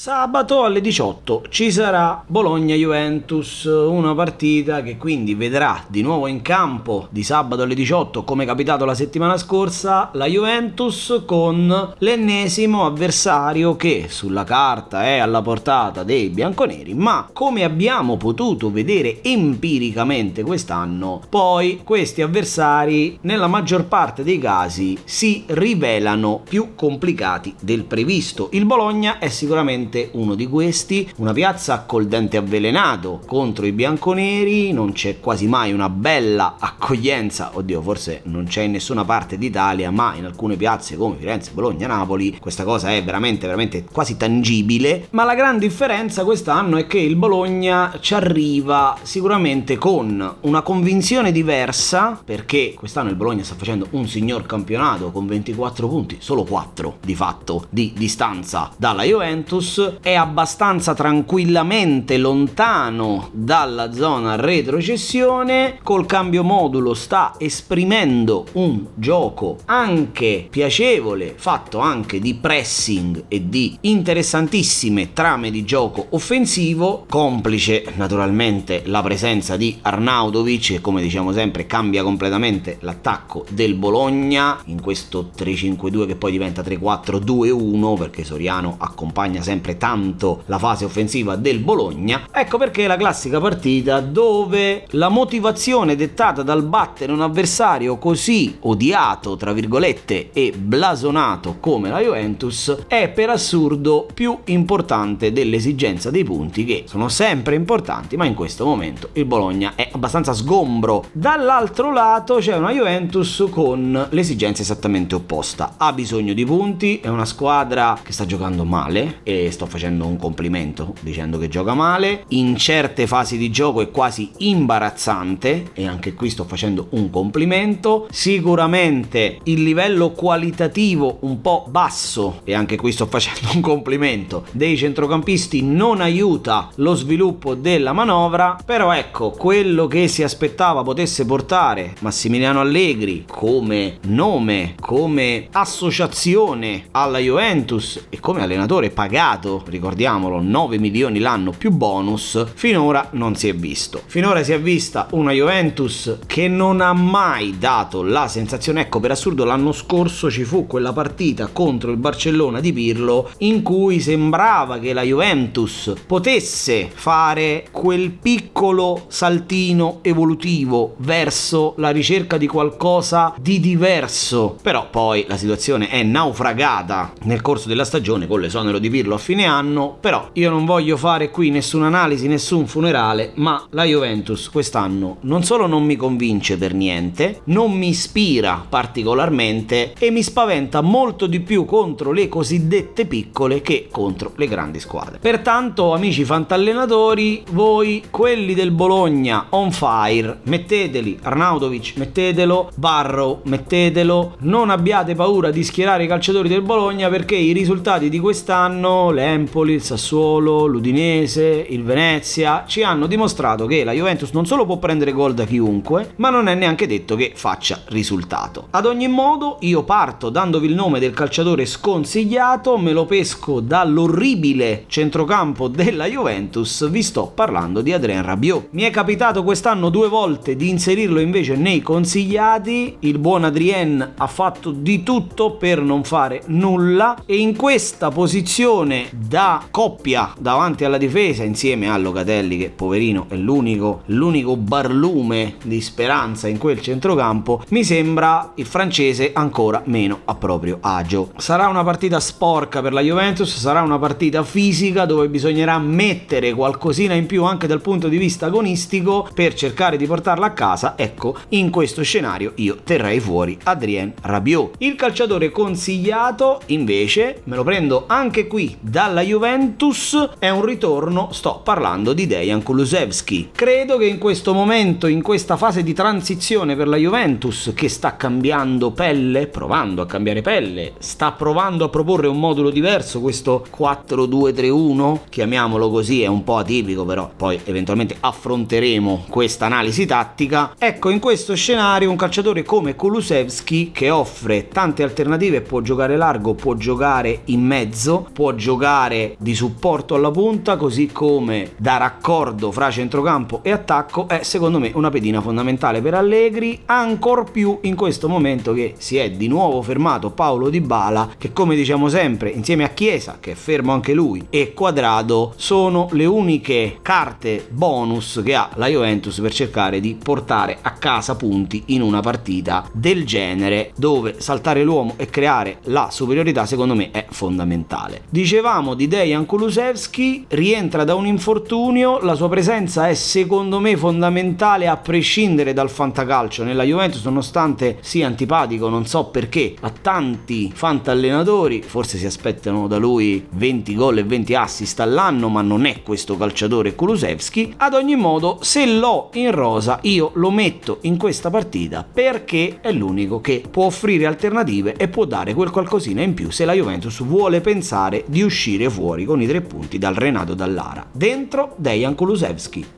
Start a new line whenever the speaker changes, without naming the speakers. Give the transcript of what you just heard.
Sabato alle 18 ci sarà Bologna-Juventus, una partita che quindi vedrà di nuovo in campo di sabato alle 18 come capitato la settimana scorsa la Juventus con l'ennesimo avversario che sulla carta è alla portata dei bianconeri ma come abbiamo potuto vedere empiricamente quest'anno poi questi avversari nella maggior parte dei casi si rivelano più complicati del previsto. Il Bologna è sicuramente sicuramente uno di questi, una piazza col dente avvelenato contro i bianconeri, non c'è quasi mai una bella accoglienza, oddio forse non c'è in nessuna parte d'Italia, ma in alcune piazze come Firenze, Bologna, Napoli questa cosa è veramente veramente quasi tangibile, ma la gran differenza quest'anno è che il Bologna ci arriva sicuramente con una convinzione diversa, perché quest'anno il Bologna sta facendo un signor campionato con 24 punti, solo 4 di fatto di distanza dalla Juventus è abbastanza tranquillamente lontano dalla zona retrocessione, col cambio modulo sta esprimendo un gioco anche piacevole, fatto anche di pressing e di interessantissime trame di gioco offensivo, complice naturalmente la presenza di Arnaudovic che come diciamo sempre cambia completamente l'attacco del Bologna in questo 3-5-2 che poi diventa 3-4-2-1 perché Soriano accompagna sempre sempre tanto la fase offensiva del Bologna. Ecco perché è la classica partita dove la motivazione dettata dal battere un avversario così odiato, tra virgolette, e blasonato come la Juventus è per assurdo più importante dell'esigenza dei punti che sono sempre importanti, ma in questo momento il Bologna è abbastanza sgombro. Dall'altro lato c'è una Juventus con l'esigenza esattamente opposta. Ha bisogno di punti, è una squadra che sta giocando male e sto facendo un complimento dicendo che gioca male, in certe fasi di gioco è quasi imbarazzante e anche qui sto facendo un complimento, sicuramente il livello qualitativo un po' basso e anche qui sto facendo un complimento dei centrocampisti non aiuta lo sviluppo della manovra, però ecco quello che si aspettava potesse portare Massimiliano Allegri come nome, come associazione alla Juventus e come allenatore pagato pagato, ricordiamolo, 9 milioni l'anno più bonus, finora non si è visto. Finora si è vista una Juventus che non ha mai dato la sensazione, ecco per assurdo l'anno scorso ci fu quella partita contro il Barcellona di Pirlo in cui sembrava che la Juventus potesse fare quel piccolo saltino evolutivo verso la ricerca di qualcosa di diverso, però poi la situazione è naufragata nel corso della stagione con l'esonero di Pirlo a fine anno, però io non voglio fare qui nessuna analisi, nessun funerale, ma la Juventus quest'anno non solo non mi convince per niente, non mi ispira particolarmente e mi spaventa molto di più contro le cosiddette piccole che contro le grandi squadre. Pertanto, amici fantallenatori, voi quelli del Bologna on fire, metteteli, Arnautovic, mettetelo, Barrow, mettetelo, non abbiate paura di schierare i calciatori del Bologna perché i risultati di quest'anno l'Empoli, il Sassuolo, l'Udinese, il Venezia ci hanno dimostrato che la Juventus non solo può prendere gol da chiunque, ma non è neanche detto che faccia risultato. Ad ogni modo, io parto dandovi il nome del calciatore sconsigliato, me lo pesco dall'orribile centrocampo della Juventus, vi sto parlando di Adrien Rabiot. Mi è capitato quest'anno due volte di inserirlo invece nei consigliati, il buon Adrien ha fatto di tutto per non fare nulla e in questa posizione da coppia davanti alla difesa insieme a Locatelli che poverino è l'unico, l'unico barlume di speranza in quel centrocampo mi sembra il francese ancora meno a proprio agio. Sarà una partita sporca per la Juventus sarà una partita fisica dove bisognerà mettere qualcosina in più anche dal punto di vista agonistico per cercare di portarla a casa. Ecco in questo scenario io terrei fuori Adrien Rabiot. Il calciatore consigliato invece me lo prendo anche qui da dalla Juventus è un ritorno, sto parlando di Dejan Kulusevski. Credo che in questo momento, in questa fase di transizione per la Juventus, che sta cambiando pelle, provando a cambiare pelle, sta provando a proporre un modulo diverso, questo 4-2-3-1, chiamiamolo così, è un po' atipico, però poi eventualmente affronteremo questa analisi tattica. Ecco, in questo scenario un calciatore come Kulusevski che offre tante alternative, può giocare largo, può giocare in mezzo, può giocare titolare di supporto alla punta, così come da raccordo fra centrocampo e attacco, è secondo me una pedina fondamentale per Allegri, ancor più in questo momento che si è di nuovo fermato Paolo Di Bala, che come diciamo sempre, insieme a Chiesa, che è fermo anche lui, e Quadrado, sono le uniche carte bonus che ha la Juventus per cercare di portare a casa punti in una partita del genere, dove saltare l'uomo e creare la superiorità secondo me è fondamentale. Dicevamo di Dejan Kulusevski, rientra da un infortunio, la sua presenza è secondo me fondamentale a prescindere dal fantacalcio nella Juventus, nonostante sia antipatico, non so perché, a tanti fantallenatori, forse si aspettano da lui 20 gol e 20 assist all'anno, ma non è questo calciatore Kulusevski. Ad ogni modo, se l'ho in rosa, io lo metto in questa partita perché è l'unico che può offrire alternative e può dare quel qualcosina in più se la Juventus vuole pensare di uscire fuori con i tre punti dal Renato Dallara. Dentro Dejan Kulusevski.